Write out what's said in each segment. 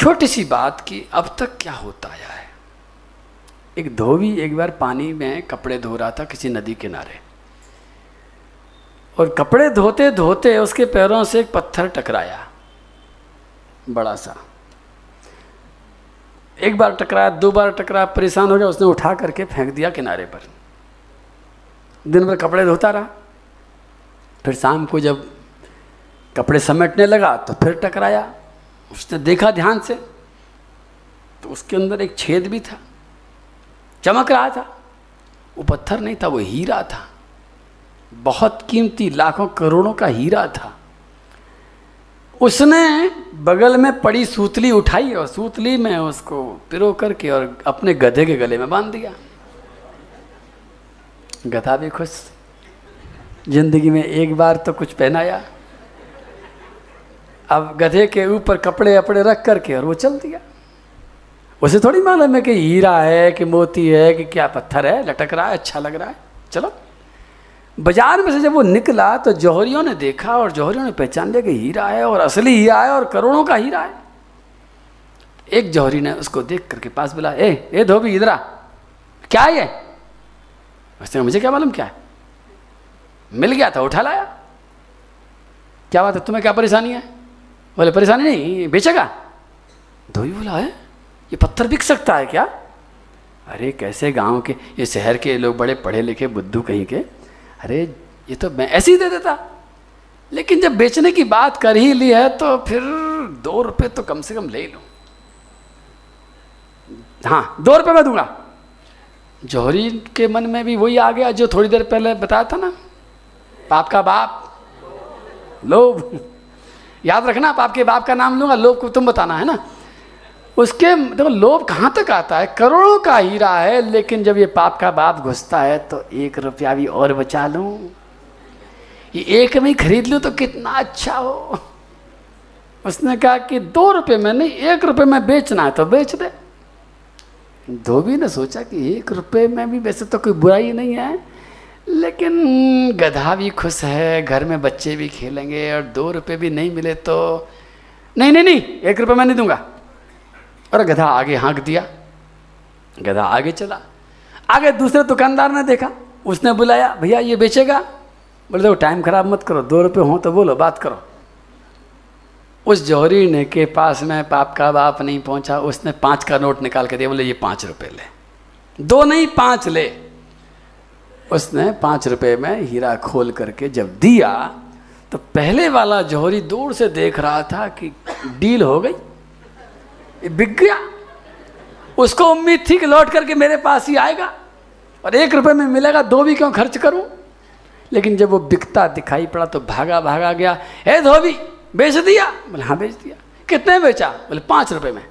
छोटी सी बात की अब तक क्या होता आया है? एक धोबी एक बार पानी में कपड़े धो रहा था किसी नदी किनारे। और कपड़े धोते धोते उसके पैरों से एक पत्थर टकराया। बड़ा सा। एक बार टकराया, दो बार टकराया, परेशान हो गया, उसने उठा करके फेंक दिया किनारे पर। दिन भर कपड़े धोता रहा। फिर शाम को जब कपड़े समेटने लगा तो फिर टकराया। उसने देखा ध्यान से तो उसके अंदर एक छेद भी था। चमक रहा था। वो पत्थर नहीं था, वो हीरा था। बहुत कीमती, लाखों करोड़ों का हीरा था। उसने बगल में पड़ी सूतली उठाई और सूतली में उसको पिरो करके और अपने गधे के गले में बाँध दिया। गधा भी खुश। ज़िंदगी में एक बार तो कुछ पहनाया। अब गधे के ऊपर कपड़े अपड़े रख करके और वो चल दिया। उसे थोड़ी मालूम है कि हीरा है, कि मोती है, कि क्या पत्थर है, लटक रहा है अच्छा लग रहा है। चलो। बाज़ार में से जब वो निकला तो जौहरियों ने देखा और जौहरियों ने पहचान लिया कि हीरा है और असली हीरा है और करोड़ों का हीरा है। एक जौहरी ने उसको देख करके पास बुला, ए ए धोबी, इधरा क्या है ये? उसने मुझे क्या मालूम क्या है? मिल गया था, उठा लाया। क्या बात है, तुम्हें क्या परेशानी है? बोले, परेशानी नहीं बेचेगा? धोबी बोला है। ये पत्थर बिक सकता है क्या? अरे, कैसे गाँव के, ये शहर के लोग बड़े पढ़े लिखे बुद्धू कहीं के? अरे, ये तो मैं ऐसे ही दे देता। लेकिन जब बेचने की बात कर ही ली है तो फिर दो रुपए तो कम से कम ले लो। हाँ दो रुपये मैं दूँगा। जौहरी के मन में भी वही आ गया जो थोड़ी देर पहले बताया था ना। पाप का बाप। लोभ। याद रखना पाप के बाप का नाम लूँगा, लोभ को तुम बताना, है ना? उसके, देखो, लोभ कहाँ तक आता है? करोड़ों का हीरा है, लेकिन जब ये पाप का बाप घुसता है तो एक रुपया भी और बचा लूँ? ये एक में ही खरीद लूँ तो कितना अच्छा हो? उसने कहा कि दो रुपये में नहीं, एक रुपये में बेचना है तो बेच दे। धोबी ने सोचा कि एक रुपये में भी, वैसे तो कोई बुराई नहीं है। लेकिन गधा भी खुश है, घर में बच्चे भी खेलेंगे और दो रुपये भी नहीं मिले तो नहीं नहीं नहीं, एक रुपये मैं नहीं दूँगा। और गधा आगे हाँक दिया। गधा आगे चला। आगे दूसरे दुकानदार ने देखा। उसने बुलाया, भैया, ये बेचेगा? बोले, देखो टाइम खराब मत करो, दो रुपये हो तो बोलो, बात करो। उस जौहरी ने के पास में पाप का बाप नहीं पहुँचा। उसने पाँच का नोट निकाल के दिया, बोले, ये पाँच रुपये ले। दो नहीं, पाँच ले। उसने पाँच रुपये में हीरा खोल करके जब दिया तो पहले वाला जौहरी दूर से देख रहा था कि डील हो गई। बिक गया। उसको उम्मीद थी कि लौट करके मेरे पास ही आएगा और एक रुपये में मिलेगा, दो भी क्यों खर्च करूँ? लेकिन जब वो बिकता दिखाई पड़ा तो भागा भागा गया हे धोबी, बेच दिया? बोले हाँ बेच दिया। कितने बेचा? बोले, पाँच रुपये में।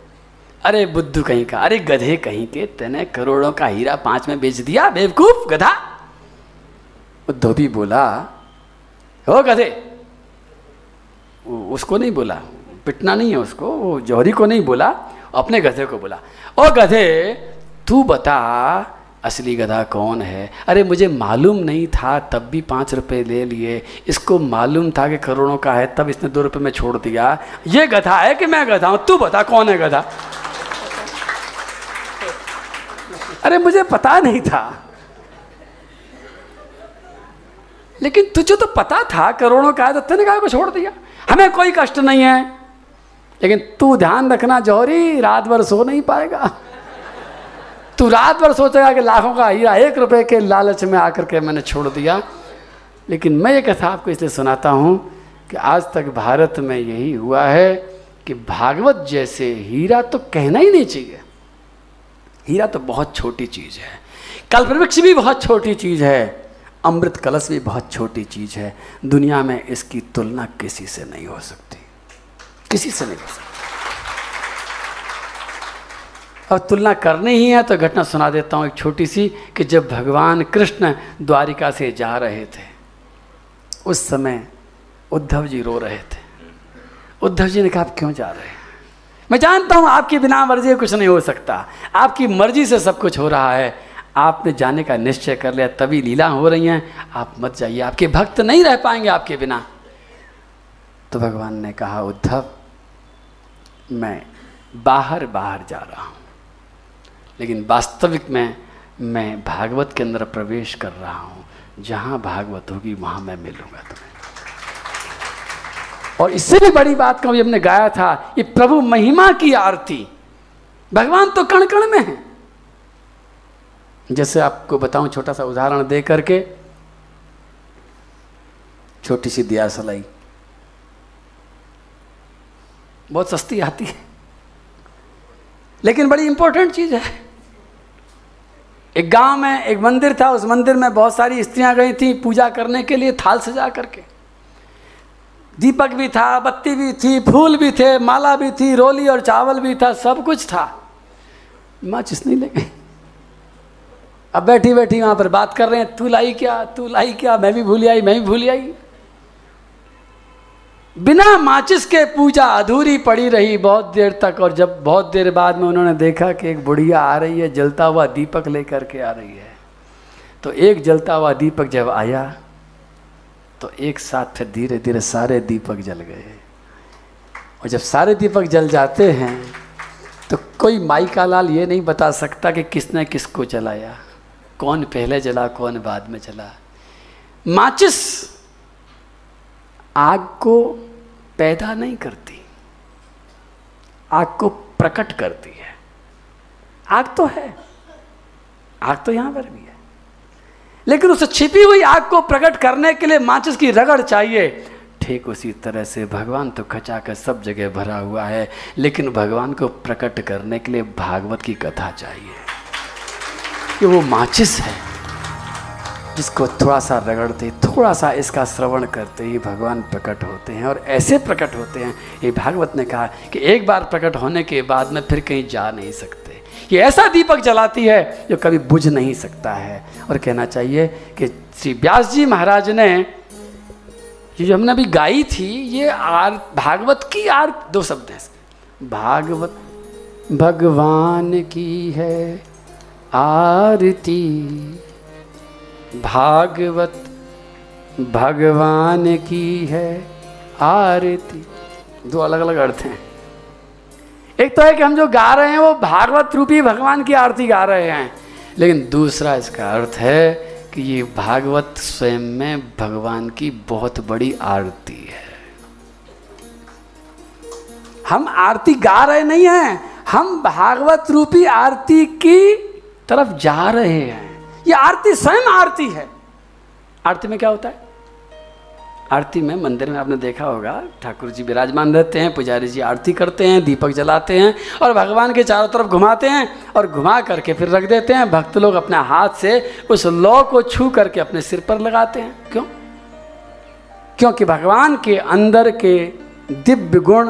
अरे बुद्धू कहीं का, अरे गधे कहीं के, तेने करोड़ों का हीरा पाँच में बेच दिया, बेवकूफ़ गधा। धोबी बोला हो गधे। उसको नहीं बोला, पिटना नहीं है उसको, वो जौहरी को नहीं बोला, अपने गधे को बोला, ओ, गधे, तू बता, असली गधा कौन है? अरे, मुझे मालूम नहीं था, तब भी पाँच रुपए ले लिए, इसको मालूम था कि करोड़ों का है, तब इसने दो रुपए में छोड़ दिया। ये गधा है कि मैं गधा हूँ? तू बता कौन है गधा? अरे, मुझे पता नहीं था। लेकिन तुझे तो पता था, करोड़ों का है तो तेने कहा को छोड़ दिया। हमें कोई कष्ट नहीं है। लेकिन तू ध्यान रखना, जौहरी, रात भर सो नहीं पाएगा। तू रात भर सोचेगा कि लाखों का हीरा एक रुपए के लालच में आकर के मैंने छोड़ दिया। लेकिन मैं ये कथा आपको इसलिए सुनाता हूँ कि आज तक भारत में यही हुआ है कि भागवत जैसे हीरा तो कहना ही नहीं चाहिए। हीरा तो बहुत छोटी चीज़ है। कल्पवृक्ष भी बहुत छोटी चीज़ है। अमृत कलश भी बहुत छोटी चीज़ है। दुनिया में इसकी तुलना किसी से नहीं हो सकती। किसी से नहीं हो सकती। और तुलना करनी ही है तो घटना सुना देता हूँ एक छोटी सी कि जब भगवान कृष्ण द्वारिका से जा रहे थे, उस समय उद्धव जी रो रहे थे। उद्धव जी ने कहा, आप क्यों जा रहे हैं? मैं जानता हूँ आपकी बिना मर्ज़ी कुछ नहीं हो सकता। आपकी मर्ज़ी से सब कुछ हो रहा है। आपने जाने का निश्चय कर लिया, तभी लीला हो रही हैं। आप मत जाइए, आपके भक्त नहीं रह पाएँगे आपके बिना। तो भगवान ने कहा, उद्धव, मैं बाहर बाहर जा रहा हूँ। लेकिन वास्तविक में, मैं भागवत के अंदर प्रवेश कर रहा हूँ। जहाँ भागवत होगी, वहाँ मैं मिलूँगा तुम्हें। और इससे भी बड़ी बात कभी हमने गाया था, ये प्रभु महिमा की आरती। भगवान तो कण कण में है। जैसे आपको बताऊँ छोटा सा उदाहरण दे करके, छोटी सी दिया सलाई। बहुत सस्ती आती है। लेकिन बड़ी इंपॉर्टेंट चीज़ है। एक गाँव में एक मंदिर था, उस मंदिर में बहुत सारी स्त्रियाँ गई थी पूजा करने के लिए थाल सजा करके। दीपक भी था, बत्ती भी थी, फूल भी थे, माला भी थी, रोली और चावल भी था, सब कुछ था। माँ चिसनी ले गई। अब बैठी बैठी वहाँ पर बात कर रहे हैं, तू लाई क्या? तू लाई क्या? मैं भी भूल आई, मैं भी भूल आई। बिना माचिस के पूजा अधूरी पड़ी रही बहुत देर तक, और जब बहुत देर बाद में उन्होंने देखा कि एक बुढ़िया आ रही है, जलता हुआ दीपक लेकर के आ रही है। तो एक जलता हुआ दीपक जब आया तो एक साथ फिर धीरे धीरे सारे दीपक जल गए। और जब सारे दीपक जल जाते हैं तो कोई माई का लाल ये नहीं बता सकता कि किसने किसको जलाया। कौन पहले जला, कौन बाद में जला। माचिस आग को पैदा नहीं करती, आग को प्रकट करती है। आग तो है, आग तो यहाँ पर भी है। लेकिन उस छिपी हुई आग को प्रकट करने के लिए माचिस की रगड़ चाहिए। ठीक उसी तरह से भगवान तो खचा कर सब जगह भरा हुआ है, लेकिन भगवान को प्रकट करने के लिए भागवत की कथा चाहिए। कि वो माचिस है, जिसको थोड़ा सा रगड़ते थोड़ा सा इसका श्रवण करते ही भगवान प्रकट होते हैं और ऐसे प्रकट होते हैं। ये भागवत ने कहा कि एक बार प्रकट होने के बाद में फिर कहीं जा नहीं सकते। ये ऐसा दीपक जलाती है जो कभी बुझ नहीं सकता है। और कहना चाहिए कि श्री व्यास जी महाराज ने ये जो हमने अभी गाई थी, ये आर, भागवत की आर, दो शब्द हैं भागवत, भगवान की है। आरती। भागवत भगवान की है आरती। दो अलग अलग अर्थ हैं। एक तो है कि हम जो गा रहे हैं, वो भागवत रूपी भगवान की आरती गा रहे हैं। लेकिन दूसरा इसका अर्थ है कि ये भागवत स्वयं में भगवान की बहुत बड़ी आरती है। हम आरती गा रहे नहीं हैं, हम भागवत रूपी आरती की तरफ़ जा रहे हैं। ये आरती स्वयं आरती है। आरती में क्या होता है? आरती में मंदिर में आपने देखा होगा, ठाकुर जी विराजमान रहते हैं, पुजारी जी आरती करते हैं, दीपक जलाते हैं और भगवान के चारों तरफ़ घुमाते हैं और घुमा करके फिर रख देते हैं। भक्त लोग अपने हाथ से उस लौ को छू करके अपने सिर पर लगाते हैं। क्यों? क्योंकि भगवान के अंदर के दिव्य गुण,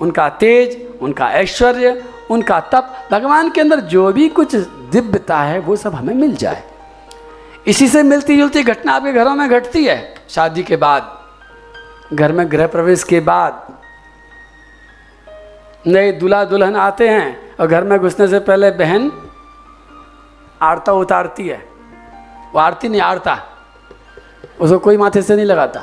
उनका तेज, उनका ऐश्वर्य उनका तप भगवान के अंदर जो भी कुछ दिव्यता है, वो सब हमें मिल जाए। इसी से मिलती जुलती घटना आपके घरों में घटती है। शादी के बाद, घर में गृह प्रवेश के बाद, नए दूल्हा दुल्हन आते हैं और घर में घुसने से पहले बहन आरता उतारती है। वो आरती नहीं, आरता। उसको कोई माथे से नहीं लगाता।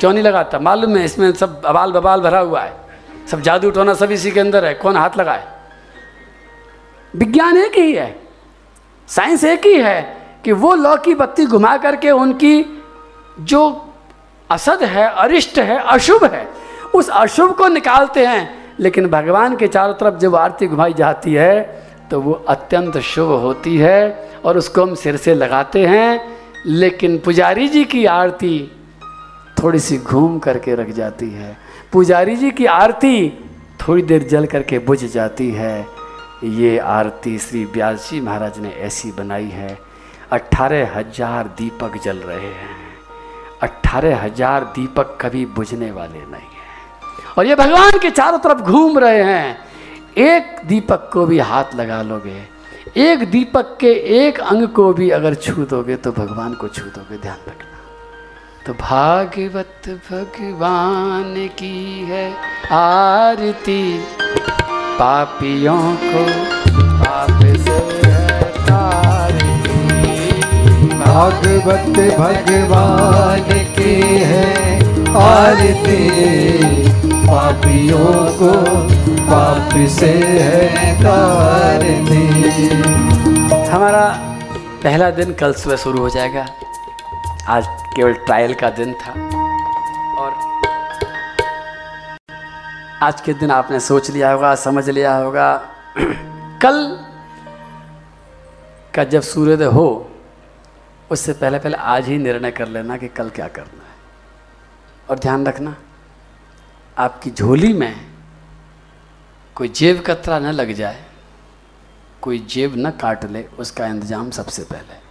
क्यों नहीं लगाता? मालूम है, इसमें सब अबाल बबाल भरा हुआ है। सब जादू टोना सब इसी के अंदर है। कौन हाथ लगाए? विज्ञान एक ही है। साइंस एक ही है कि वो लौ की बत्ती घुमा करके उनकी जो असद है, अरिष्ट है, अशुभ है, उस अशुभ को निकालते हैं। लेकिन भगवान के चारों तरफ़ जब आरती घुमाई जाती है तो वो अत्यंत शुभ होती है और उसको हम सिर से लगाते हैं। लेकिन पुजारी जी की आरती थोड़ी सी घूम करके रख जाती है। पुजारी जी की आरती थोड़ी देर जल करके बुझ जाती है। ये आरती श्री व्यास जी महाराज ने ऐसी बनाई है। अट्ठारह हज़ार दीपक जल रहे हैं। अट्ठारह हज़ार दीपक कभी बुझने वाले नहीं हैं। और ये भगवान के चारों तरफ़ घूम रहे हैं। एक दीपक को भी हाथ लगा लोगे। एक दीपक के एक अंग को भी अगर छू दोगे तो भगवान को छू दोगे। ध्यान रखना। तो भागवत भगवान की है आरती। पापियों को पाप से भागवत भगवान की है आरती। पापियों को पाप से है कारणी हमारा पहला दिन कल सुबह शुरू हो जाएगा। आज केवल ट्रायल का दिन था। और आज के दिन आपने सोच लिया होगा, समझ लिया होगा। कल का जब सूर्योदय हो, उससे पहले पहले आज ही निर्णय कर लेना कि कल क्या करना है। और ध्यान रखना, आपकी झोली में कोई जेब कतरा न लग जाए, कोई जेब न काट ले, उसका इंतज़ाम सबसे पहले।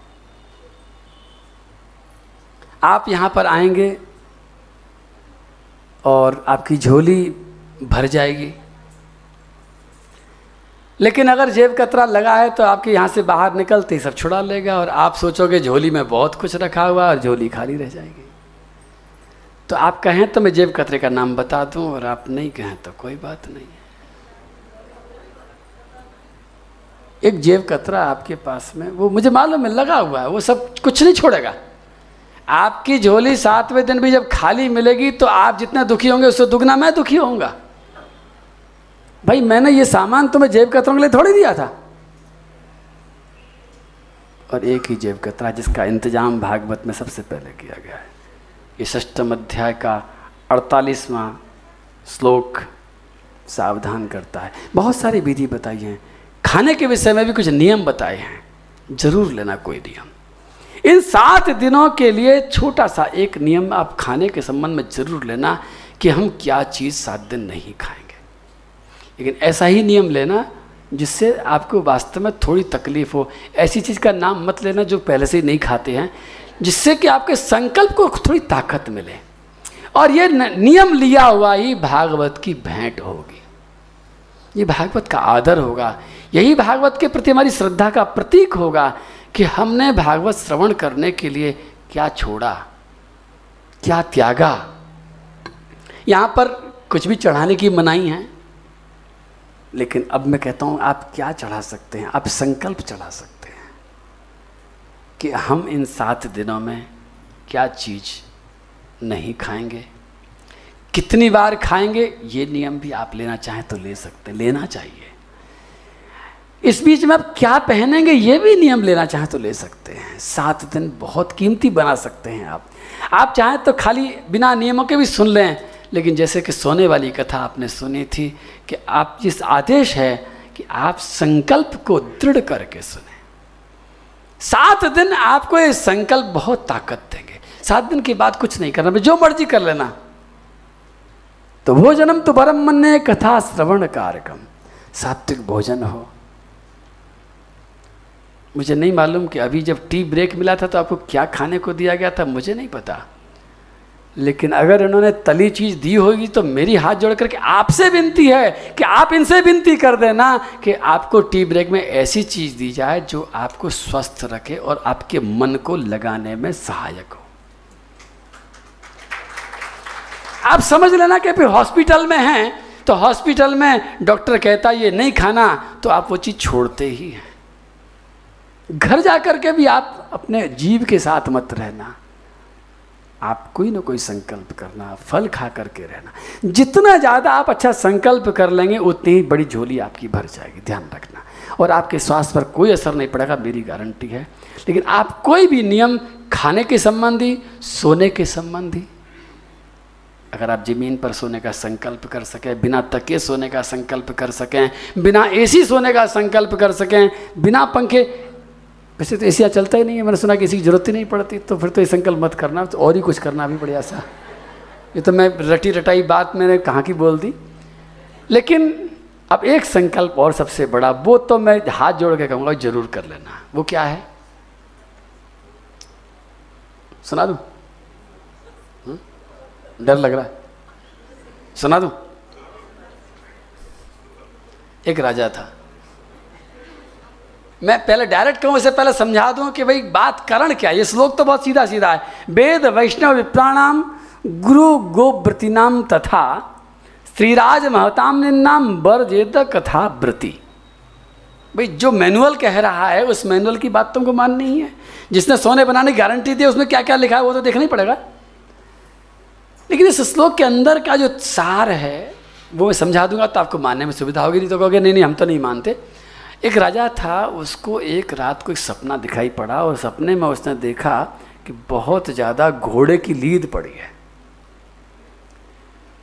आप यहाँ पर आएँगे और आपकी झोली भर जाएगी। लेकिन अगर जेब कतरा लगा है तो आपके यहाँ से बाहर निकलते ही सब छुड़ा लेगा और आप सोचोगे झोली में बहुत कुछ रखा हुआ और झोली खाली रह जाएगी। तो आप कहें तो मैं जेब कतरे का नाम बता दूँ और आप नहीं कहें तो कोई बात नहीं। है एक जेब कतरा आपके पास में, वो मुझे मालूम है, लगा हुआ है, वो सब कुछ नहीं छोड़ेगा। आपकी झोली सातवें दिन भी जब खाली मिलेगी तो आप जितना दुखी होंगे उससे दुगना मैं दुखी होऊँगा। भाई, मैंने ये सामान तुम्हें जेब कतरों के लिए थोड़ी दिया था। और एक ही जेब कतरा जिसका इंतज़ाम भागवत में सबसे पहले किया गया है। ये षष्टम अध्याय का अड़तालीसवां श्लोक सावधान करता है। बहुत सारी विधि बताई हैं। खाने के विषय में भी कुछ नियम बताए हैं। ज़रूर लेना कोई नियम। इन सात दिनों के लिए छोटा सा एक नियम आप खाने के संबंध में ज़रूर लेना कि हम क्या चीज़ सात दिन नहीं खाएँगे। लेकिन ऐसा ही नियम लेना जिससे आपको वास्तव में थोड़ी तकलीफ़ हो। ऐसी चीज़ का नाम मत लेना जो पहले से ही नहीं खाते हैं, जिससे कि आपके संकल्प को थोड़ी ताकत मिले। और ये नियम लिया हुआ ही भागवत की भेंट होगी। ये भागवत का आदर होगा। यही भागवत के प्रति हमारी श्रद्धा का प्रतीक होगा। कि हमने भागवत श्रवण करने के लिए क्या छोड़ा, क्या त्यागा? यहाँ पर कुछ भी चढ़ाने की मनाई है, लेकिन अब मैं कहता हूँ, आप क्या चढ़ा सकते हैं? आप संकल्प चढ़ा सकते हैं कि हम इन सात दिनों में क्या चीज़ नहीं खाएँगे? कितनी बार खाएँगे? ये नियम भी आप लेना चाहें तो ले सकते लेना चाहिए। इस बीच में आप क्या पहनेंगे ये भी नियम लेना चाहें तो ले सकते हैं। सात दिन बहुत कीमती बना सकते हैं आप। आप चाहें तो खाली बिना नियमों के भी सुन लें, लेकिन जैसे कि सोने वाली कथा आपने सुनी थी कि आप जिस आदेश है कि आप संकल्प को दृढ़ करके सुने। सात दिन आपको ये संकल्प बहुत ताकत देंगे। सात दिन के बाद कुछ नहीं करना, जो मर्ज़ी कर लेना। तो भोजनम तो परम मन कथा श्रवण कार्यक्रम। सात्विक भोजन हो मुझे नहीं मालूम कि अभी जब टी ब्रेक मिला था तो आपको क्या खाने को दिया गया था, मुझे नहीं पता। लेकिन अगर इन्होंने तली चीज़ दी होगी तो मेरी हाथ जोड़ करके आपसे विनती है कि आप इनसे विनती कर देना कि आपको टी ब्रेक में ऐसी चीज़ दी जाए जो आपको स्वस्थ रखे और आपके मन को लगाने में सहायक हो। आप समझ लेना कि हॉस्पिटल में हैं तो हॉस्पिटल में डॉक्टर कहता ये नहीं खाना तो आप वो चीज़ छोड़ते ही हैं। घर जा के भी आप अपने जीव के साथ मत रहना। आप कोई ना कोई संकल्प करना, फल खा करके रहना। जितना ज़्यादा आप अच्छा संकल्प कर लेंगे, उतनी ही बड़ी झोली आपकी भर जाएगी, ध्यान रखना। और आपके स्वास्थ्य पर कोई असर नहीं पड़ेगा, मेरी गारंटी है। लेकिन आप कोई भी नियम, खाने के संबंधी, सोने के संबंधी, अगर आप ज़मीन पर सोने का संकल्प कर सकें, बिना तके सोने का संकल्प कर सकें, बिना एसी सोने का संकल्प कर सकें, बिना पंखे वैसे तो एशिया चलता ही नहीं है, मैंने सुना कि इसी की ज़रूरत ही नहीं पड़ती तो फिर तो ये संकल्प मत करना तो और ही कुछ करना भी बढ़िया सा। ये तो मैं रटी रटाई बात मैंने कहाँ की बोल दी। लेकिन अब एक संकल्प और सबसे बड़ा, वो तो मैं हाथ जोड़ के कहूँगा, ज़रूर कर लेना। वो क्या है? सुना दू? हम्म? डर लग रहा है। सुना दू? एक राजा था। मैं पहले डायरेक्ट कहूँ इससे पहले समझा दूँ कि भाई, बात कारण क्या ये श्लोक तो बहुत सीधा सीधा है। वेद वैष्णव विप्राणाम गुरु गोव्रतिनाम तथा श्रीराज महताम नाम बर बरजेद कथा व्रति भाई, जो मैनुअल कह रहा है, उस मैनुअल की बात तुमको माननी ही है। जिसने सोने बनाने की गारंटी दी, उसमें क्या क्या लिखा है, वो तो देखना ही पड़ेगा। लेकिन इस श्लोक के अंदर का जो सार है, वो मैं समझा दूँगा तो आपको मानने में सुविधा होगी। नहीं तो कहोगे, नहीं नहीं, हम तो नहीं मानते। एक राजा था, उसको एक रात को एक सपना दिखाई पड़ा और सपने में उसने देखा कि बहुत ज़्यादा घोड़े की लीद पड़ी है।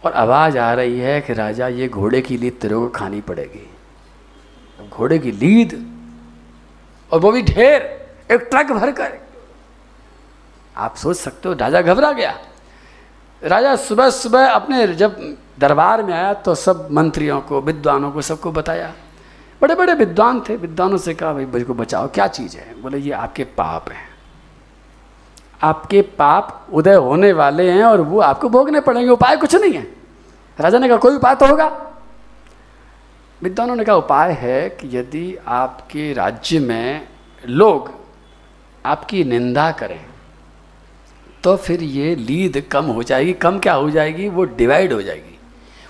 और आवाज़ आ रही है कि राजा, ये घोड़े की लीद तेरे को खानी पड़ेगी। घोड़े की लीद और वो भी ढेर, एक ट्रक भर कर आप सोच सकते हो, राजा घबरा गया। राजा सुबह सुबह अपने जब दरबार में आया तो सब मंत्रियों को, विद्वानों को सबको बताया। बड़े बड़े विद्वान थे। विद्वानों से कहा, भाई, मुझको बचाओ, क्या चीज़ है? बोले, ये आपके पाप हैं। आपके पाप उदय होने वाले हैं और वो आपको भोगने पड़ेंगे। उपाय कुछ नहीं है। राजा ने कहा, कोई उपाय तो होगा? विद्वानों ने कहा, उपाय है कि यदि आपके राज्य में लोग आपकी निंदा करें तो फिर ये लीद कम हो जाएगी। कम क्या हो जाएगी? वो डिवाइड हो जाएगी।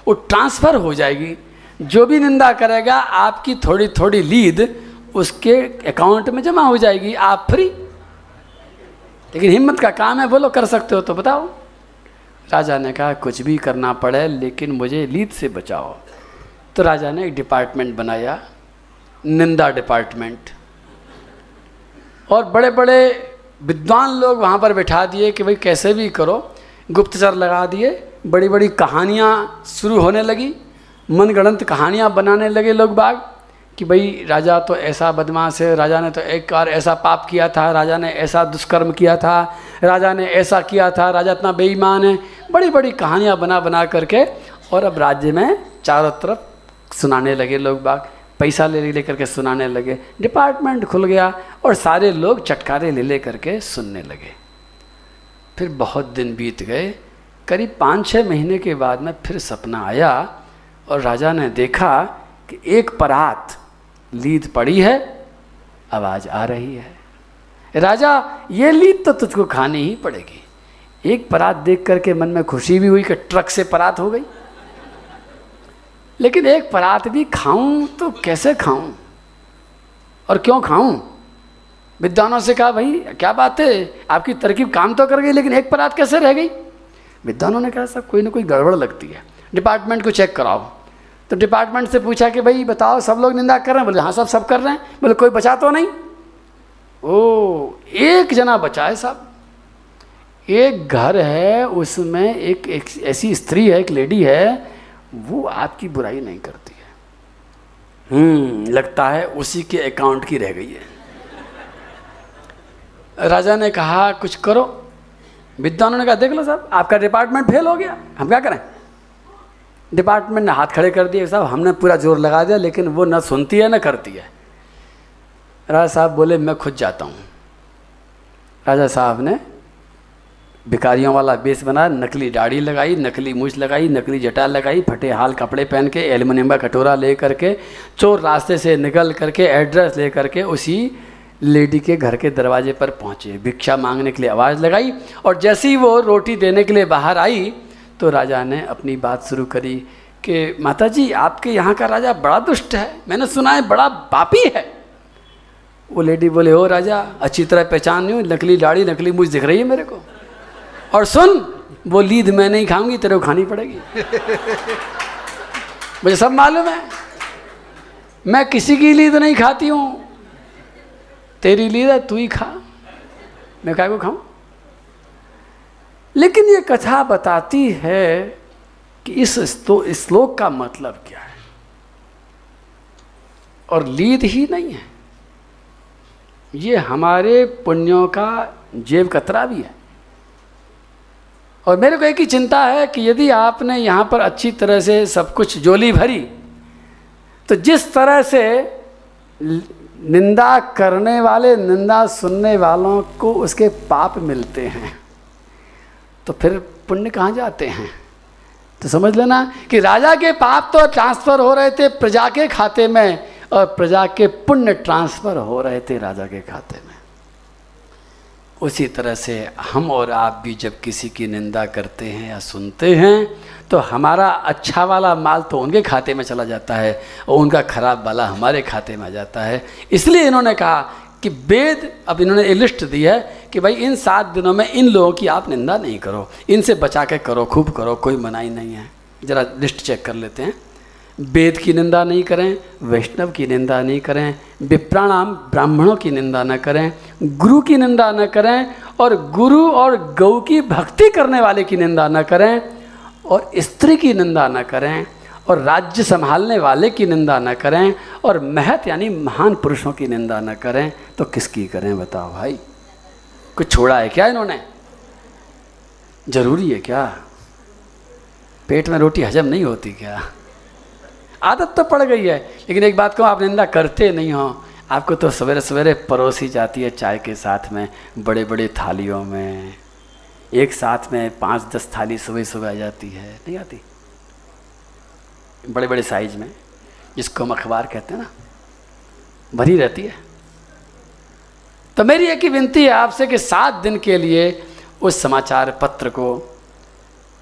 वो ट्रांसफ़र हो जाएगी। जो भी निंदा करेगा, आपकी थोड़ी थोड़ी लीद उसके अकाउंट में जमा हो जाएगी। आप फ्री लेकिन हिम्मत का काम है बोलो कर सकते हो तो बताओ। राजा ने कहा, कुछ भी करना पड़े, लेकिन मुझे लीद से बचाओ। तो राजा ने एक डिपार्टमेंट बनाया, निंदा डिपार्टमेंट और बड़े बड़े विद्वान लोग वहाँ पर बैठा दिए कि भाई, कैसे भी करो। गुप्तचर लगा दिए। बड़ी बड़ी कहानियाँ शुरू होने लगी। मनगढ़ंत कहानियाँ बनाने लगे लोग बाग कि भाई राजा तो ऐसा बदमाश है, राजा ने तो एक बार ऐसा पाप किया था, राजा ने ऐसा दुष्कर्म किया था, राजा ने ऐसा किया था, राजा इतना बेईमान है। बड़ी बड़ी कहानियाँ बना बना करके और अब राज्य में चारों तरफ़ सुनाने लगे लोग बाग। पैसा ले ले करके सुनाने लगे। डिपार्टमेंट खुल गया और सारे लोग चटकारे ले ले करके सुनने लगे। फिर बहुत दिन बीत गए। करीब पाँच छः महीने के बाद में फिर सपना आया और राजा ने देखा कि एक परात लीद पड़ी है, आवाज़ आ रही है। राजा, ये लीद तो तुझको खानी ही पड़ेगी। एक परात देख करके मन में खुशी भी हुई कि ट्रक से परात हो गई। लेकिन एक परात भी खाऊं तो कैसे खाऊं? और क्यों खाऊं? विद्वानों से कहा, भाई, क्या बात है? आपकी तरकीब काम तो कर गई, लेकिन एक परात कैसे रह गई? विद्वानों ने कहा सब कोई ना कोई गड़बड़ लगती है। डिपार्टमेंट को चेक कराओ। तो डिपार्टमेंट से पूछा कि भाई बताओ सब लोग निंदा कर रहे हैं? बोले हाँ सब सब कर रहे हैं। बोले कोई बचा तो नहीं? ओ एक जना बचा है साहब। एक घर है उसमें एक, ऐसी स्त्री है एक लेडी है वो आपकी बुराई नहीं करती है। हम्म लगता है उसी के अकाउंट की रह गई है। राजा ने कहा कुछ करो। विद्वानों ने कहा देख लो साहब आपका डिपार्टमेंट फेल हो गया। हम क्या करें? डिपार्टमेंट ने हाथ खड़े कर दिए, साहब, हमने पूरा ज़ोर लगा दिया, लेकिन वो ना सुनती है, ना करती है। राजा साहब बोले, मैं खुद जाता हूँ। राजा साहब ने भिकारियों वाला बेस बनाया, नकली दाढ़ी लगाई, नकली मूछ लगाई, नकली जटा लगाई, फटे हाल कपड़े पहन के एलुमिनियम का कटोरा ले करके, चोर रास्ते से निकल करके, एड्रेस ले करके उसी लेडी के घर के दरवाजे पर पहुँचे। भिक्षा मांगने के लिए आवाज़ लगाई और जैसे ही वो रोटी देने के लिए बाहर आई तो राजा ने अपनी बात शुरू करी कि माता जी आपके यहाँ का राजा बड़ा दुष्ट है। मैंने सुना है बड़ा पापी है। वो लेडी बोले, हो राजा, अच्छी तरह पहचान नहीं हूँ। नकली दाढ़ी, नकली मुझ दिख रही है मेरे को। और सुन, वो लीद मैं नहीं खाऊँगी, तेरे को खानी पड़ेगी। मुझे सब मालूम है। मैं किसी की लीद नहीं खाती हूँ। तेरी लीद है, तू ही खा। मैं क्या को खाऊं? लेकिन ये कथा बताती है कि इस श्लोक का मतलब क्या है? और लीद ही नहीं है। ये हमारे पुण्यों का जेब कतरा भी है। और मेरे को एक ही चिंता है कि यदि आपने यहाँ पर अच्छी तरह से सब कुछ जोली भरी तो जिस तरह से निंदा करने वाले, निंदा सुनने वालों को उसके पाप मिलते हैं। तो फिर पुण्य कहाँ जाते हैं? तो समझ लेना कि राजा के पाप तो ट्रांसफ़र हो रहे थे प्रजा के खाते में और प्रजा के पुण्य ट्रांसफ़र हो रहे थे राजा के खाते में। उसी तरह से हम और आप भी जब किसी की निंदा करते हैं या सुनते हैं तो हमारा अच्छा वाला माल तो उनके खाते में चला जाता है और उनका खराब वाला हमारे खाते में आ जाता है। इसलिए इन्होंने कहा कि वेद, अब इन्होंने एक लिस्ट दी है कि भाई इन सात दिनों में इन लोगों की आप निंदा नहीं करो। इनसे बचा के करो, खूब करो, कोई मनाही नहीं है। जरा लिस्ट चेक कर लेते हैं। वेद की निंदा नहीं करें, वैष्णव की निंदा नहीं करें, विप्राणाम ब्राह्मणों की निंदा न करें, गुरु की निंदा न करें और गुरु और गौ की भक्ति करने वाले की निंदा न करें और स्त्री की निंदा न करें। और राज्य संभालने वाले की निंदा न करें और महत यानी महान पुरुषों की निंदा न करें तो किसकी करें बताओ भाई? कुछ छोड़ा है क्या इन्होंने? ज़रूरी है क्या? पेट में रोटी हजम नहीं होती क्या? आदत तो पड़ गई है, लेकिन एक बात कहूँ आप निंदा करते नहीं हो। आपको तो सवेरे सवेरे परोसी जाती है चाय के साथ में बड़े बड़े थालियों में। एक साथ में पाँच दस थाली सुबह सुबह आ जाती है, नहीं आती? बड़े बड़े साइज़ में, जिसको हम अखबार कहते हैं ना, भरी रहती है। तो मेरी एक ही विनती है आपसे कि सात दिन के लिए उस समाचार पत्र को,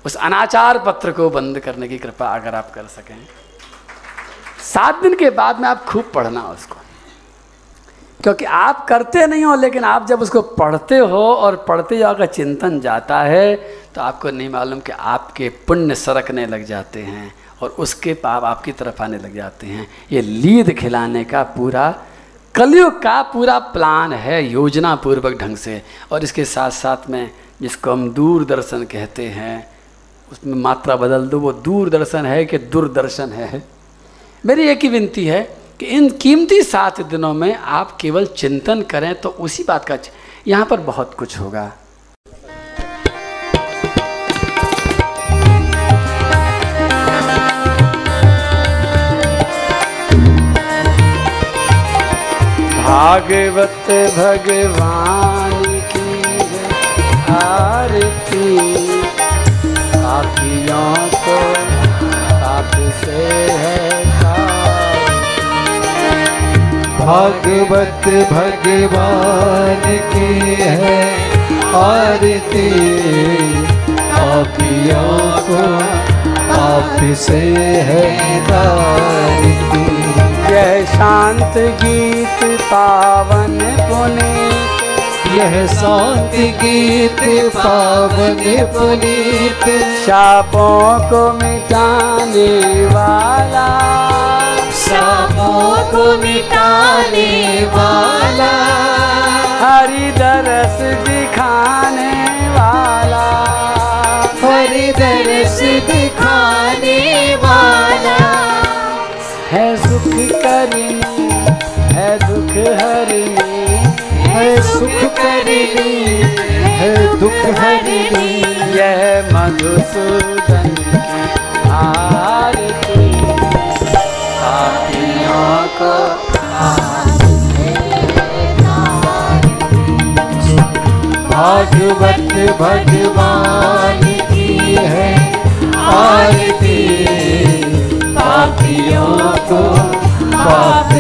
उस अनाचार पत्र को बंद करने की कृपा अगर आप कर सकें। सात दिन के बाद में आप खूब पढ़ना उसको। क्योंकि आप करते नहीं हो, लेकिन आप जब उसको पढ़ते हो और पढ़ते जाओ अगर चिंतन जाता है तो आपको नहीं मालूम कि आपके पुण्य सरकने लग जाते हैं। और उसके पाप आपकी तरफ़ आने लग जाते हैं। ये लीद खिलाने का पूरा, कलयुग का पूरा प्लान है योजना पूर्वक ढंग से। और इसके साथ साथ में जिसको हम दूरदर्शन कहते हैं, उसमें मात्रा बदल दो, वो दूरदर्शन है कि दूरदर्शन है? मेरी एक ही विनती है कि इन कीमती सात दिनों में आप केवल चिंतन करें तो उसी बात का यहाँ पर बहुत कुछ होगा। भागवत भगवान की आरती। पापियों को पाप से है भागवत भगवान की है आरती। पापियों को आप से है तारती यह शांत गीत पावन पुनीत यह शांत गीत पावन पुनीत शापों को मिटाने वाला। शापों को मिटाने वाला। हरि दरस दिखाने वाला। हरि दर्श दिखाने वाला। है सुख करनी है दुख हरनी यह मधुसूदन की आरती। पापियों को भागवत भगवान की है आरती। पापियों को पाप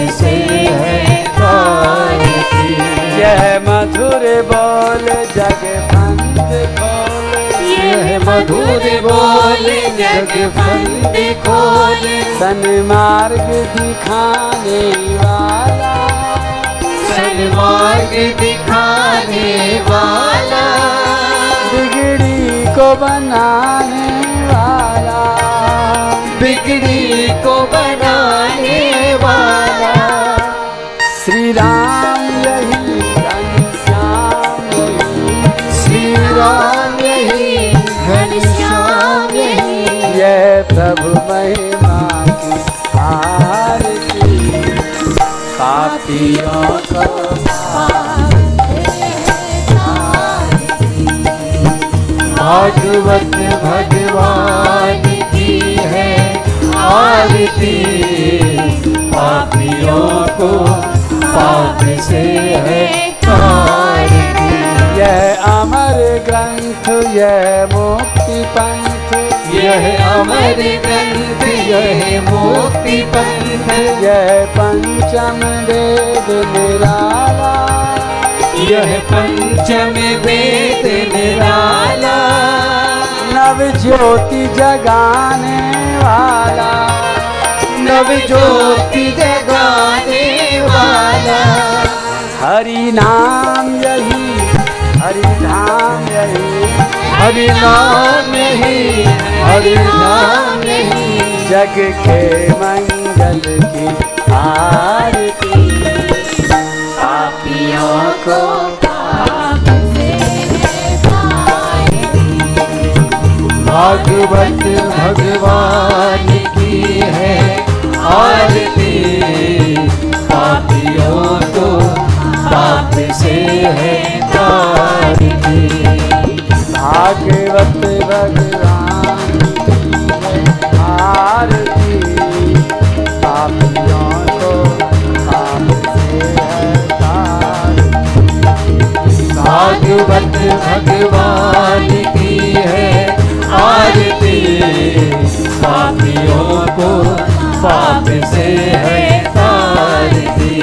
बोल जग बंद खोल। सन्मार्ग दिखाने वाला। सन्मार्ग दिखाने वाला। बिगड़ी को बनाने वाला। बिगड़ी को बनाने वाला। श्री राम आरती। भागवत भगवान की है आरती। पापियों को पाप से है तारती यह अमर ग्रंथ, यह मुक्ति पंथ। यह अमर ग्रंथ यह मोक्ति पंथ यह पंचम वेद निराला। यह पंचम वेद निराला। नव ज्योति जगाने वाला। नव ज्योति जगाने वाला। हरि नाम यही हरि धाम यही। हरि नाम यही हरि नाम यही। जग के मंगल की आरती। पापियों को पाप से भागवत भगवान की है आरती। पापियों से है भागवत भगवान की आरती पापियों को पाप से है। भगवान की है आरती। पापियों को पाप से है तारती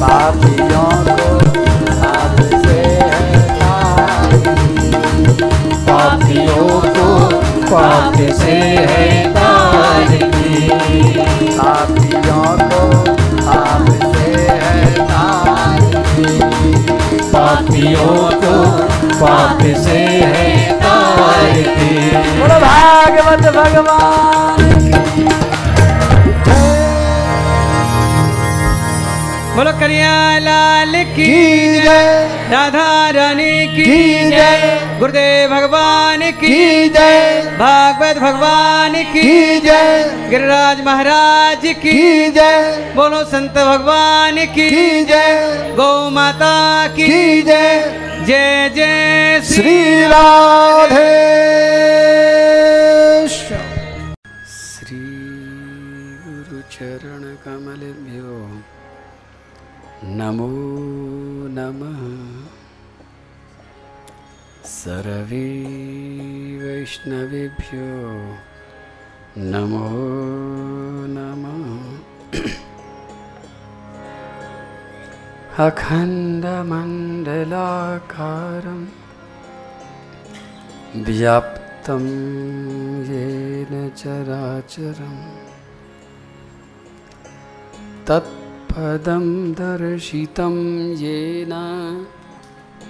पापियों को पाप से। पापियों को से है तारती पापियों को से है तारती। पापियों को पाप से है बोलो भागवत भगवान बोलो करिया लाल की जय राधा रानी की जय गुरुदेव भगवान की जय। भागवत भगवान की जय। गिरिराज महाराज की जय। बोलो संत भगवान की जय। गौ माता की जय। जय जय श्री राधे। श्री गुरु चरण कमलभ्यो नमो नमः। सर्वे वैष्णवेभ्यो नमो नमः। अखण्डमण्डलाकारम् व्याप्तं येन चराचरम् तत्पदं दर्शितं येन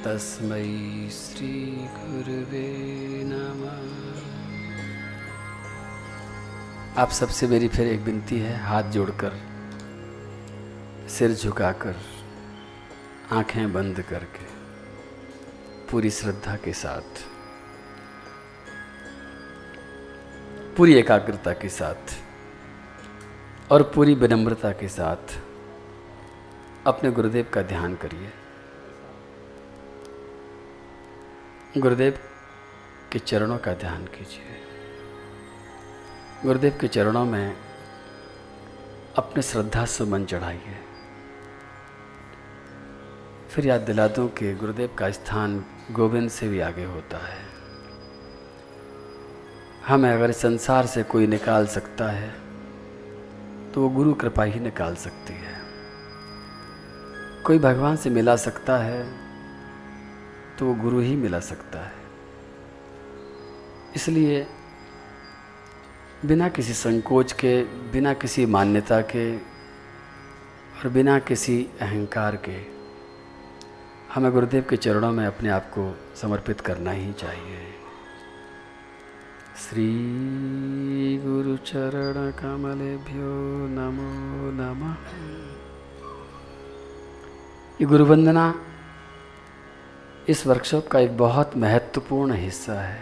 तस्मै श्रीगुरुवे नमः। आप सबसे मेरी फिर एक विनती है, हाथ जोड़कर, सिर झुकाकर, आँखें बंद करके, पूरी श्रद्धा के साथ, पूरी एकाग्रता के साथ और पूरी विनम्रता के साथ अपने गुरुदेव का ध्यान करिए। गुरुदेव के चरणों का ध्यान कीजिए। गुरुदेव के चरणों में अपने श्रद्धा से मन चढ़ाइए। फिर याद दिला दूँ कि गुरुदेव का स्थान गोविंद से भी आगे होता है। हमें अगर संसार से कोई निकाल सकता है तो वो गुरु कृपा ही निकाल सकती है। कोई भगवान से मिला सकता है तो वो गुरु ही मिला सकता है। इसलिए बिना किसी संकोच के, बिना किसी मान्यता के और बिना किसी अहंकार के हमें गुरुदेव के चरणों में अपने आप को समर्पित करना ही चाहिए। श्री गुरु चरण कमलेभ्यो नमो नमः। ये गुरु वंदना इस वर्कशॉप का एक बहुत महत्वपूर्ण हिस्सा है।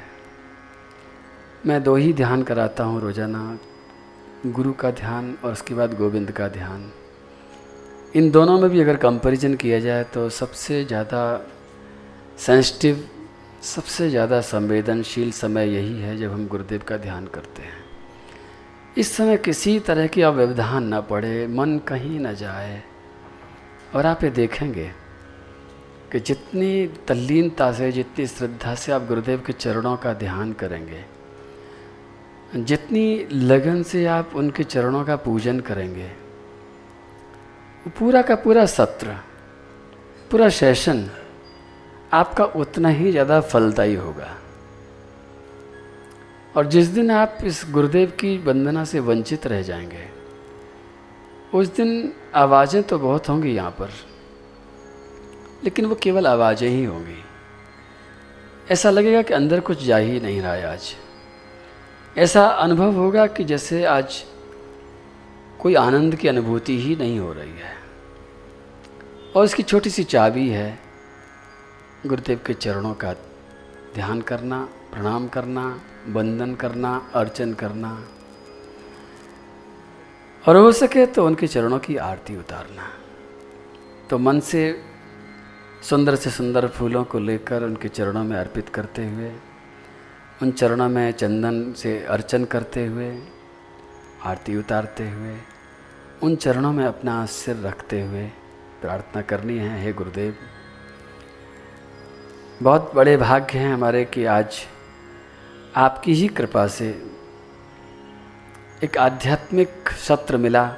मैं दो ही ध्यान कराता हूँ, रोज़ाना गुरु का ध्यान और उसके बाद गोविंद का ध्यान। इन दोनों में भी अगर कंपैरिजन किया जाए तो सबसे ज़्यादा सेंसिटिव सबसे ज़्यादा संवेदनशील समय यही है जब हम गुरुदेव का ध्यान करते हैं। इस समय किसी तरह की अव्यवधान ना पड़े, मन कहीं ना जाए। और आप ये देखेंगे कि जितनी तल्लीनता से, जितनी श्रद्धा से आप गुरुदेव के चरणों का ध्यान करेंगे, जितनी लगन से आप उनके चरणों का पूजन करेंगे पूरा का पूरा सत्र, पूरा सेशन आपका उतना ही ज़्यादा फलदायी होगा। और जिस दिन आप इस गुरुदेव की वंदना से वंचित रह जाएँगे उस दिन आवाज़ें तो बहुत होंगी यहाँ पर, लेकिन वो केवल आवाज़ें ही होंगी। ऐसा लगेगा कि अंदर कुछ जा ही नहीं रहा है आज। ऐसा अनुभव होगा कि जैसे आज कोई आनंद की अनुभूति ही नहीं हो रही है। और इसकी छोटी सी चाबी है, गुरुदेव के चरणों का ध्यान करना, प्रणाम करना, वंदन करना, अर्चन करना। और हो सके तो उनके चरणों की आरती उतारना। तो मन से, सुंदर से सुंदर फूलों को लेकर उनके चरणों में अर्पित करते हुए, उन चरणों में चंदन से अर्चन करते हुए, आरती उतारते हुए, उन चरणों में अपना सिर रखते हुए प्रार्थना करनी है, हे गुरुदेव। बहुत बड़े भाग्य हैं हमारे कि आज आपकी ही कृपा से एक आध्यात्मिक सत्र मिला।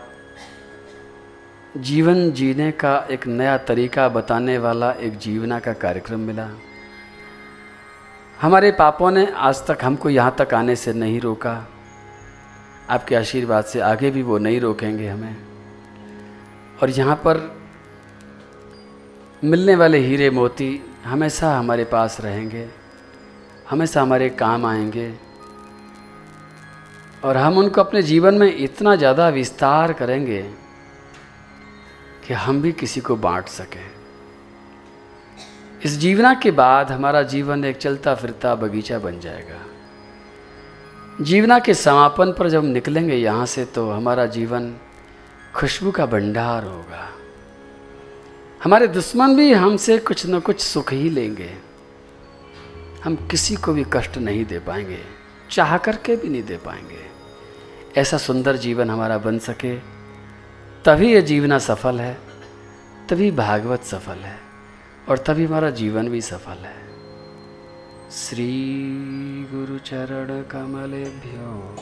जीवन जीने का एक नया तरीका बताने वाला एक जीवना का कार्यक्रम मिला। हमारे पापों ने आज तक हमको यहाँ तक आने से नहीं रोका। आपके आशीर्वाद से आगे भी वो नहीं रोकेंगे हमें। और यहाँ पर मिलने वाले हीरे मोती हमेशा हमारे पास रहेंगे। हमेशा हमारे काम आएँगे। और हम उनको अपने जीवन में इतना ज़्यादा विस्तार करेंगे कि हम भी किसी को बांट सकें। इस जीवना के बाद हमारा जीवन एक चलता फिरता बगीचा बन जाएगा। जीवना के समापन पर जब हम निकलेंगे यहाँ से तो हमारा जीवन खुशबू का भंडार होगा। हमारे दुश्मन भी हमसे कुछ न कुछ सुख ही लेंगे। हम किसी को भी कष्ट नहीं दे पाएँगे, चाह करके भी नहीं दे पाएँगे। ऐसा सुंदर जीवन हमारा बन सके, तभी ये जीवना सफल है, तभी भागवत सफल है, और तभी हमारा जीवन भी सफल है। श्री गुरु चरण कमलेभ्यो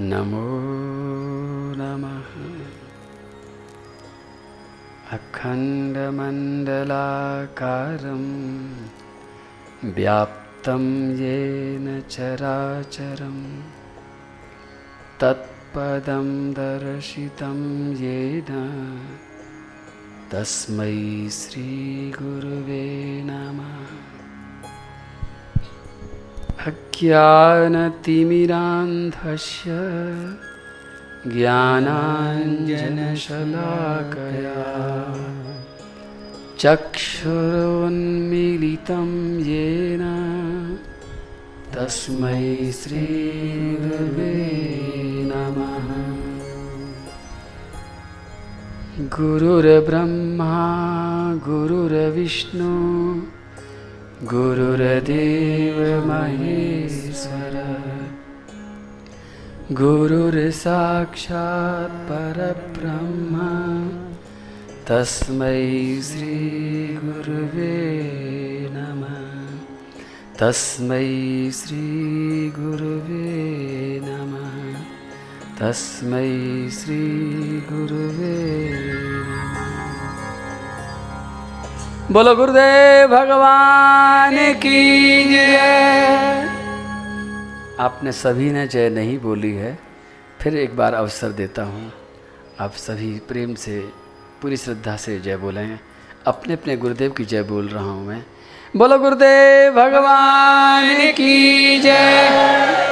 नमो नमः। अखण्डमण्डलाकारं व्याप्तं येन चराचरं तत्पदं दर्शितं येन। तस्मै श्रीगुरुवे नमः। अज्ञानतिमिरान्धस्य ज्ञानाञ्जनशलाकया चक्षुरुन्मीलितं येन तस्मै श्रीगुरुवे नमः। गुरुर्ब्रह्मा गुरुर्विष्णु गुरुर्देवमहेश्वर गुरुर्साक्षात् परब्रह्म। तस्मै श्रीगुरुवे तस्मै श्रीगुरुवे नमः। तस्मै श्रीगुरुवे बोलो गुरुदेव भगवान की जय। आपने सभी ने जय नहीं बोली है, फिर एक बार अवसर देता हूँ। आप सभी प्रेम से, पूरी श्रद्धा से जय बोलें। अपने अपने गुरुदेव की जय बोल रहा हूँ मैं। बोलो गुरुदेव भगवान की जय।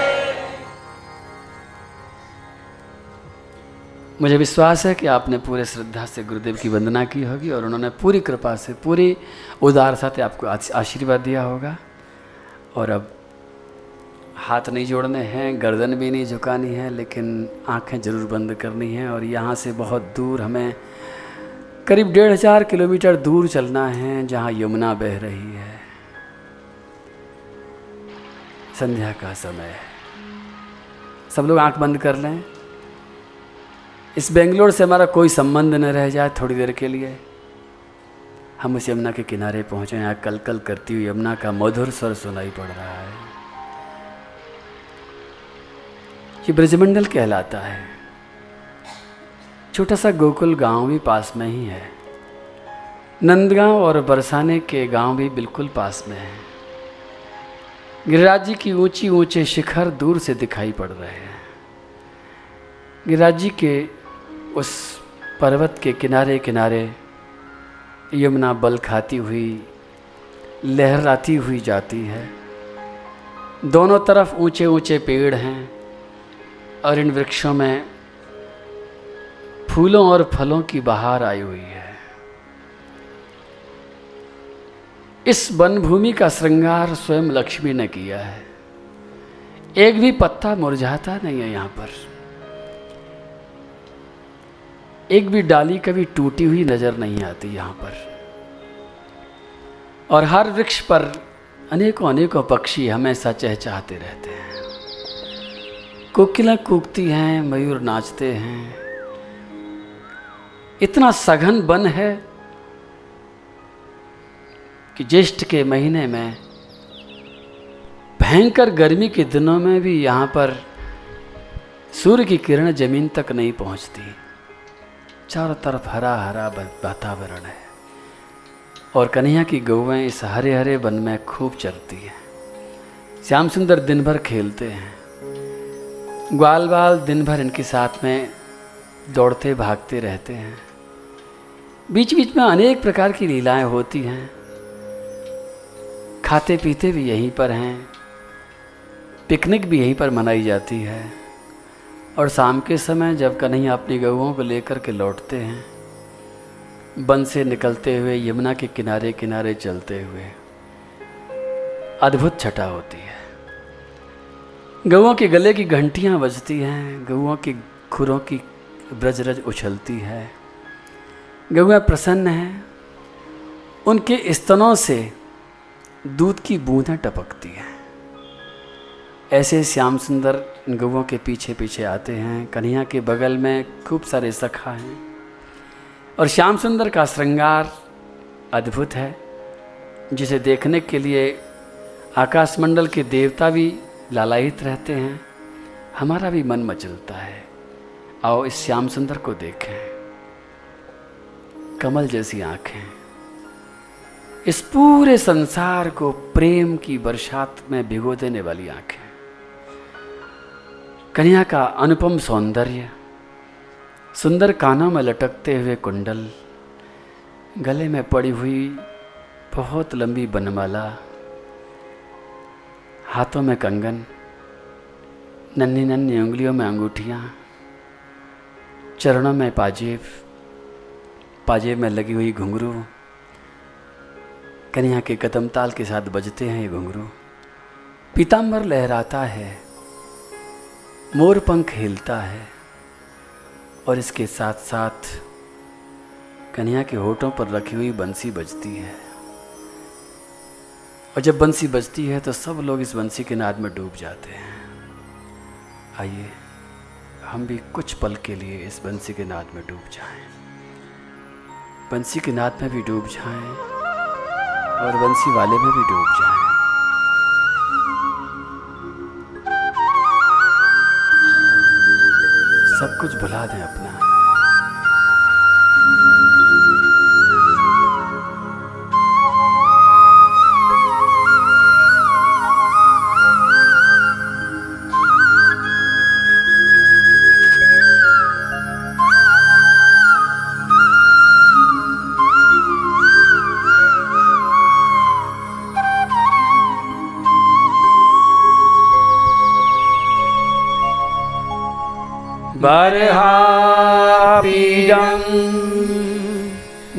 मुझे विश्वास है कि आपने पूरे श्रद्धा से गुरुदेव की वंदना की होगी और उन्होंने पूरी कृपा से पूरी उदारता से आपको आशीर्वाद दिया होगा। और अब हाथ नहीं जोड़ने हैं गर्दन भी नहीं झुकानी है लेकिन आँखें ज़रूर बंद करनी हैं और यहाँ से बहुत दूर हमें करीब डेढ़ हज़ार किलोमीटर दूर चलना है, जहाँ यमुना बह रही है। संध्या का समय है। सब लोग आँख बंद कर लें। इस बेंगलोर से हमारा कोई संबंध न रह जाए थोड़ी देर के लिए। हम उस यमुना के किनारे पहुँचे यहाँ कल कल करती हुई यमुना का मधुर स्वर सुनाई पड़ रहा है। ये ब्रजमंडल कहलाता है। छोटा सा गोकुल गाँव भी पास में ही है। नंदगांव और बरसाने के गाँव भी बिल्कुल पास में है। गिरिराज जी की ऊँची ऊँचे शिखर दूर से दिखाई पड़ रहे हैं। गिरिराज जी के उस पर्वत के किनारे किनारे यमुना बल खाती हुई, लहराती हुई जाती है। दोनों तरफ़ ऊँचे ऊँचे पेड़ हैं और इन वृक्षों में फूलों और फलों की बहार आई हुई है। इस वन भूमि का श्रृंगार स्वयं लक्ष्मी ने किया है। एक भी पत्ता मुरझाता नहीं है यहाँ पर। एक भी डाली कभी टूटी हुई नज़र नहीं आती यहाँ पर। और हर वृक्ष पर अनेकों अनेकों पक्षी हमेशा चहचहाते रहते हैं। कोकिला कूकती हैं, मयूर नाचते हैं। इतना सघन वन है कि ज्येष्ठ के महीने में, भयंकर गर्मी के दिनों में भी यहाँ पर सूर्य की किरण ज़मीन तक नहीं पहुँचती। चारों तरफ़ हरा हरा वातावरण है और कन्हैया की गौवें इस हरे हरे वन में खूब चलती हैं। श्याम सुंदर दिन भर खेलते हैं। ग्वाल बाल दिन भर इनके साथ में दौड़ते भागते रहते हैं। बीच बीच में अनेक प्रकार की लीलाएँ होती हैं। खाते पीते भी यहीं पर हैं। पिकनिक भी यहीं पर मनाई जाती है। और शाम के समय जब कन्हैया अपनी गऊओं को लेकर के लौटते हैं बन से निकलते हुए यमुना के किनारे किनारे चलते हुए, अद्भुत छटा होती है। गऊओं के गले की घंटियाँ बजती हैं, गऊओं की खुरों की ब्रजरज उछलती है। गऊँ प्रसन्न हैं। उनके स्तनों से दूध की बूंदें टपकती हैं। ऐसे श्याम सुंदर गऊओं के पीछे पीछे आते हैं। कन्हैया के बगल में खूब सारे सखा हैं। और श्याम सुंदर का श्रृंगार अद्भुत है, जिसे देखने के लिए आकाशमंडल के देवता भी लालायित रहते हैं। हमारा भी मन मचलता है। आओ इस श्याम सुंदर को देखें। कमल जैसी आँखें। इस पूरे संसार को प्रेम की बरसात में भिगो देने वाली आँखें। कन्या का अनुपम सौंदर्य, सुंदर कानों में लटकते हुए कुंडल, गले में पड़ी हुई बहुत लंबी बनमाला, हाथों में कंगन, नन्ही नन्ही उंगलियों में अंगूठियाँ, चरणों में पाजेब पाजेब में लगी हुई घुंघरू। कन्या के कदम ताल के साथ बजते हैं ये घुंघरू। पीताम्बर लहराता है, मोर पंख हिलता है, और इसके साथ साथ कन्या के होठों पर रखी हुई बंसी बजती है। और जब बंसी बजती है तो सब लोग इस बंसी के नाद में डूब जाते हैं। आइए, हम भी कुछ पल के लिए इस बंसी के नाद में डूब जाएँ। बंसी के नाथ में भी डूब जाए और बंसी वाले में भी डूब जाए। सब कुछ भुला दें अपना।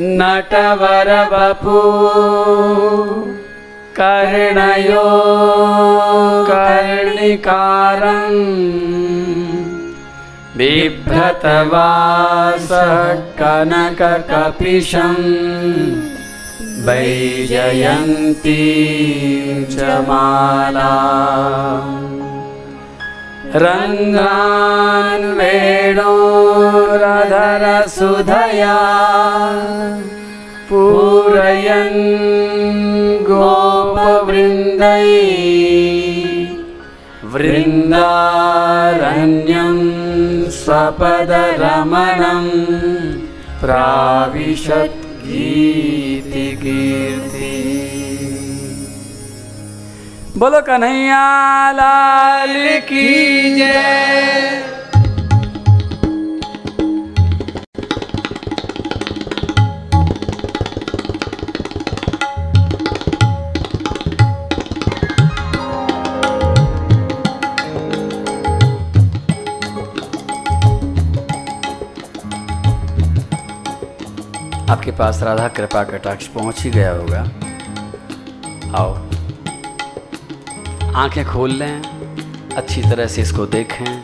नटवरवपु। कर्णयो कर्णिकारम्। बिभ्रतवासकनककपिशं वैजयन्ती च माला रन्दान्वेणोरधरसुधया पूरयन् गोपवृन्दै वृन्दारण्यं स्वपदरमणं प्राविशत् गीति कीर्ति बोलो कन्हैया लाल की जय। आपके पास राधा कृपा कटाक्ष पहुँच ही गया होगा। आओ। आँखें खोल लें, अच्छी तरह से इसको देखें।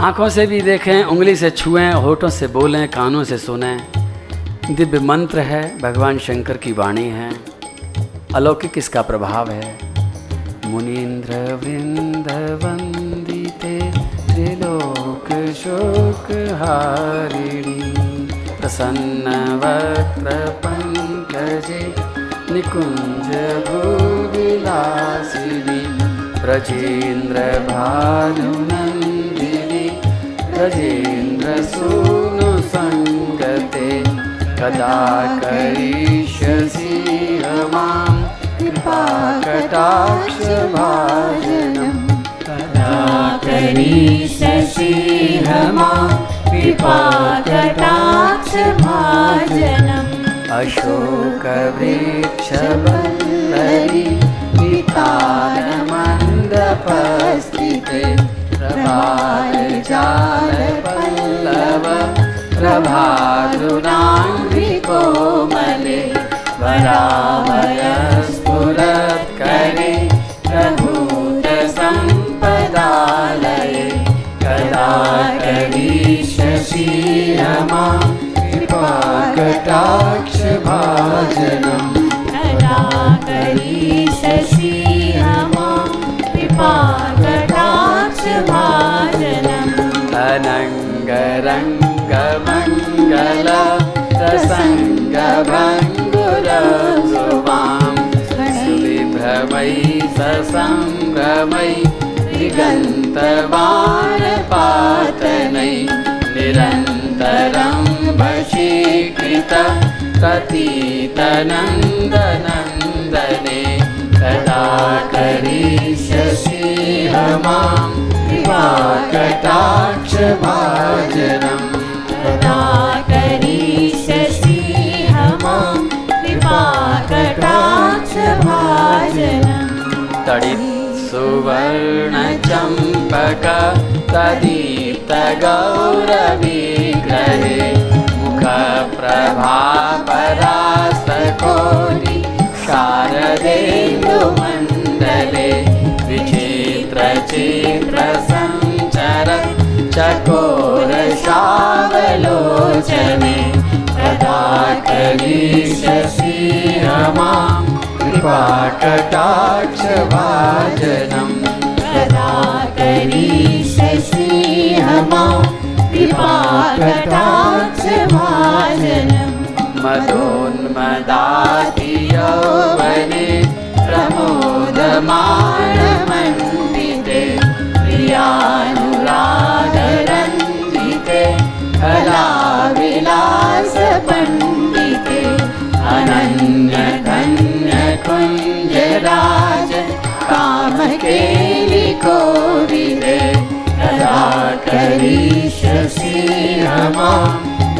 आँखों से भी देखें, उंगली से छुएँ, होठों से बोलें, कानों से सुनें। दिव्य मंत्र है, भगवान शंकर की वाणी है। अलौकिक इसका प्रभाव है। मुनीन्द्र वृंद वंदिते, त्रिलोक शोक हारिणी। प्रसन्न वक्र पंकजे निकुञ्जभूविलासिनि प्रजेन्द्रभालु नन्दिनी कदा करिष्यसि मां कृपाकटाक्षभाजनं कदा करिष्यसि हा कृपाकटाक्षभाजनम् अशोकवृक्षवल्लरी वितारमन्दपस्थिते प्रभालजालपल्लव प्रभादुराङ्घ्रिकोमले वरावयस्फुरत्करे प्रभूतसम्पदालये कदा करिष्यसि रमा कृपाकटाक्ष जनं धरा गरी शशियाशपाजनं अनङ्गरङ्गमङ्गल ससङ्गभङ्गं सुनिधमयी ससङ्गमै दिगन्तवारपातनै निरन्तरं वशीकृत प्रती तनन्दनन्दने करिष्यसि रमां पिपाकटाक्षवाजनं तदा करीशि हमां पिपाकटाक्षवाजनं तडि सुवर्णचम्पक तदितगौरविग्रणे प्रभा शारदेन्दुमण्डले विचित्रचित्रसञ्चर चकोरशावलोचने विचे प्रसञ्चरं चकोरशालोचने प्रदाचिशि हमाटाक्षवाचनं प्रदाचीशि हमा मा कृपा कटाक्ष भाजनम् मदोन्मदाति यौवने प्रमोदमानमण्डिते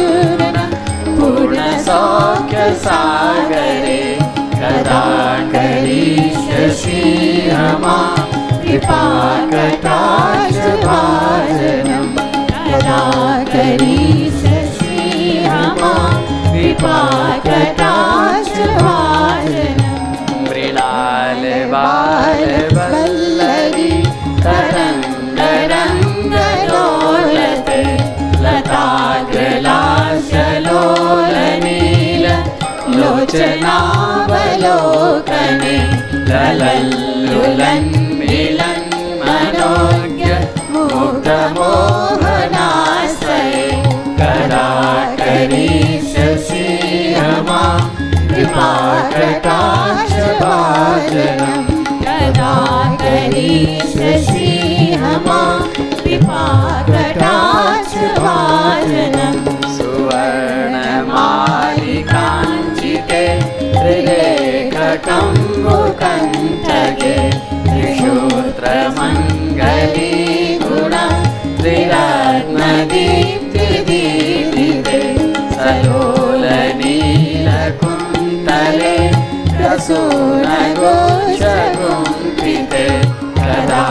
पूर्ण सौख्य सागरे, कदा करिष्यसि मा कृपाकटाक्ष भाजनम्। कदा करिष्यसि मा कृपा कटाक्ष भाजनम्। मृणाल बाल लोचनावलोकने ललल्लुलन् मिलन् मनोज्ञ मुग्धमोहनाश्रये कदा करिष्यसि मा कृपाकटाक्ष भाजनम् कदा करिष्यसि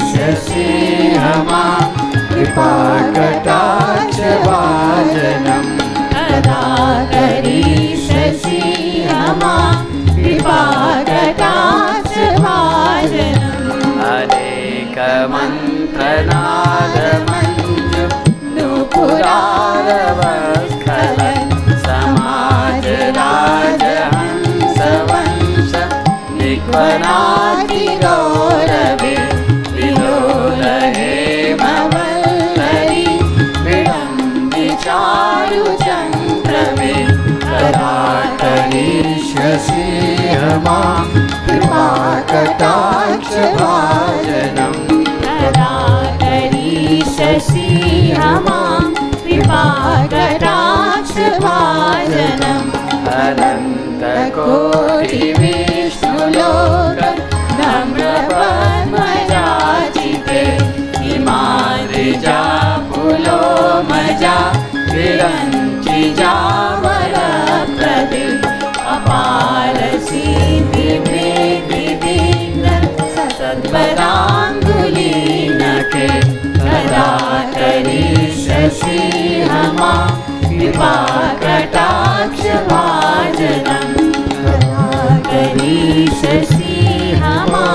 करिष्यसि हमा कृपाकटाक्षभाजनम् कदा करिष्यसि हमा कृपाकटाक्षभाजनम् अनेकमन्त्रनादमञ्जु नुपुरारवस्खलन् समाजराजहंसवंश निक्वनातिगौरवे विलोलहेमवल्लरी कृपा राक्षवारम् हरी शि हमा कृपा राक्षवायनं कोरि विम्रवराजे किमगा भुलो मिलिजा वर प्रदे सतद्वदाङ्गुलीनके कदा करिष्यसि हमा कृपाकटाक्षभाजनम् कदा करिष्यसि हमा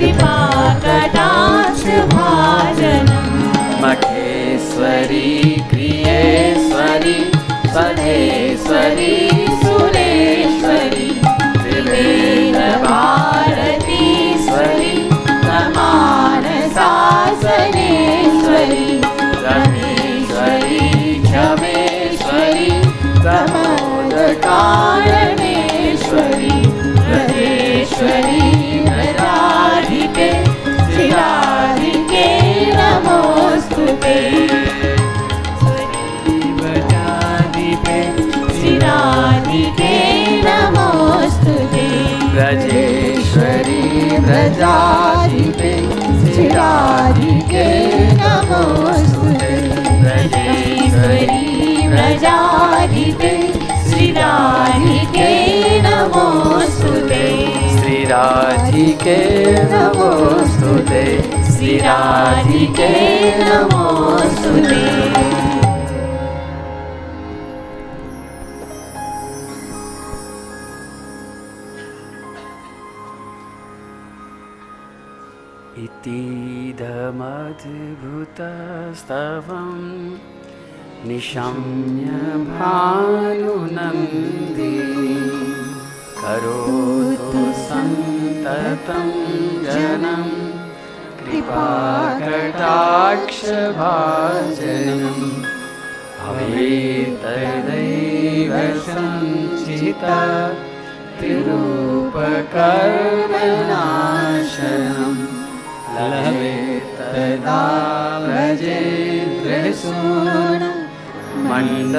कृपाकटाक्षभाजनम् मखेश्वरी क्रियेश्वरी स्वधेश्वरी श्रीराधिके नमोऽस्तु ते ब्रजेश्वरी ब्रजाधिपे श्रीराधिके नमोऽस्तु ते श्रीराधिके नमोऽस्तु ते श्रीराधिके नमोऽस्तु ते निशम्य भानुनन्दी करोतु सन्ततं जनं कृपाकटाक्षभाजनम् भवेतदैव सञ्चिता तिरूपकर्मनाशनम् लभेतदा मण्डलप्रवेशनम्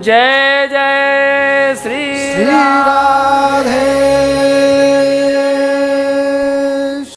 जय जय श्री श्री राम